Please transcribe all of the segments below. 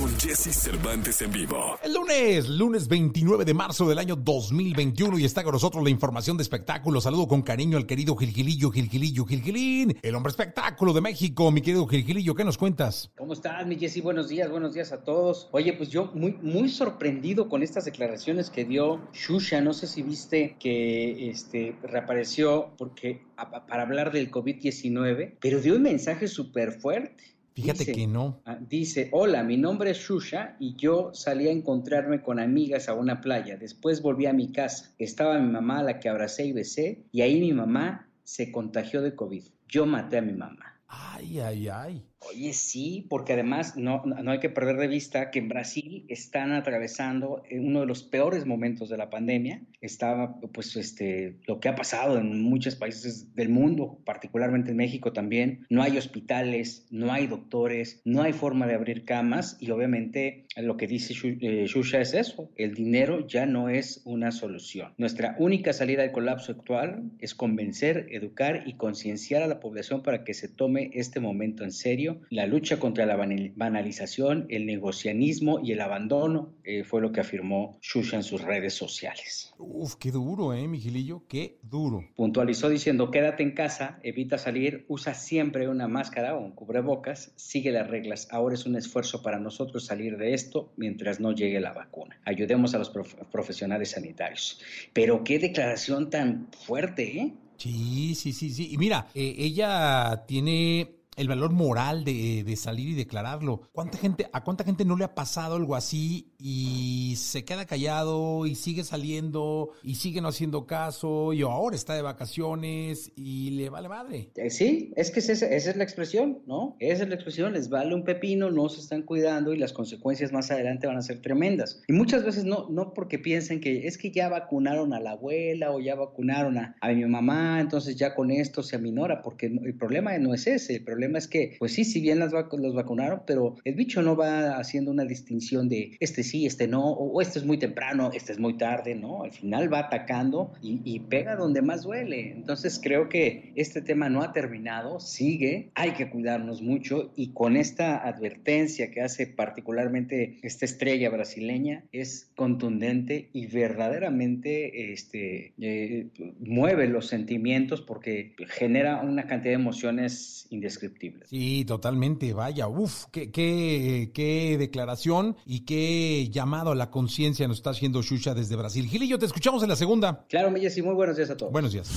con Jesse Cervantes en vivo. El lunes, lunes 29 de marzo del año 2021 y está con nosotros la información de espectáculo. Saludo con cariño al querido Gilgilillo, Gilgilillo, Gilgilín, el hombre espectáculo de México. Mi querido Gilgilillo, ¿qué nos cuentas? ¿Cómo estás, mi Jesse? Buenos días, buenos días a todos. Oye, pues yo muy, muy sorprendido con estas declaraciones que dio Shusha. No sé si viste que este, reapareció porque para hablar del COVID-19, pero dio un mensaje súper fuerte. Fíjate Dice- que no. Ah, Dice, hola, mi nombre es Shusha y yo salí a encontrarme con amigas a una playa. Después volví a mi casa. Estaba mi mamá a la que abracé y besé y ahí mi mamá se contagió de COVID. Yo maté a mi mamá. Ay, ay, ay. Oye, sí, porque además no, no hay que perder de vista que en Brasil están atravesando eh, uno de los peores momentos de la pandemia. Estaba, pues, este, lo que ha pasado en muchos países del mundo, particularmente en México también. No hay hospitales, no hay doctores, no hay forma de abrir camas y obviamente lo que dice Shu- eh, Shusha es eso, el dinero ya no es una solución. Nuestra única salida del colapso actual es convencer, educar y concienciar a la población para que se tome este momento en serio. La lucha contra la banal- banalización, el negocianismo y el abandono eh, fue lo que afirmó Shusha en sus redes sociales. Uf, qué duro, ¿eh, mi Gilillo? Qué duro. Puntualizó diciendo, quédate en casa, evita salir, usa siempre una máscara o un cubrebocas, sigue las reglas. Ahora es un esfuerzo para nosotros salir de esto mientras no llegue la vacuna. Ayudemos a los prof- profesionales sanitarios. Pero qué declaración tan fuerte, ¿eh? Sí, sí, sí, sí. Y mira, eh, ella tiene el valor moral de, de salir y declararlo. ¿Cuánta gente, ¿A cuánta gente no le ha pasado algo así y se queda callado y sigue saliendo y sigue no haciendo caso y ahora está de vacaciones y le vale madre? Eh, Sí, es que esa, esa es la expresión, ¿no? Esa es la expresión, les vale un pepino, no se están cuidando y las consecuencias más adelante van a ser tremendas. Y muchas veces no, no porque piensen que es que ya vacunaron a la abuela o ya vacunaron a, a mi mamá, entonces ya con esto se aminora, porque el problema no es ese, el problema es que, pues sí, si bien las vacu- los vacunaron, pero el bicho no va haciendo una distinción de este sí, este no, o, o este es muy temprano, este es muy tarde, ¿no? Al final va atacando y, y pega donde más duele. Entonces creo que este tema no ha terminado, sigue, hay que cuidarnos mucho y con esta advertencia que hace particularmente esta estrella brasileña es contundente y verdaderamente este, eh, mueve los sentimientos porque genera una cantidad de emociones indescriptibles. Sí, totalmente. Vaya, uf, qué, qué, qué declaración y qué llamado a la conciencia nos está haciendo Shusha desde Brasil. Gilillo, te escuchamos en la segunda. Claro, Milles, y muy buenos días a todos. Buenos días.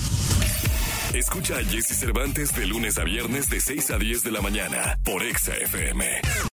Escucha a Jesse Cervantes de lunes a viernes de 6 a 10 de la mañana por Exa FM.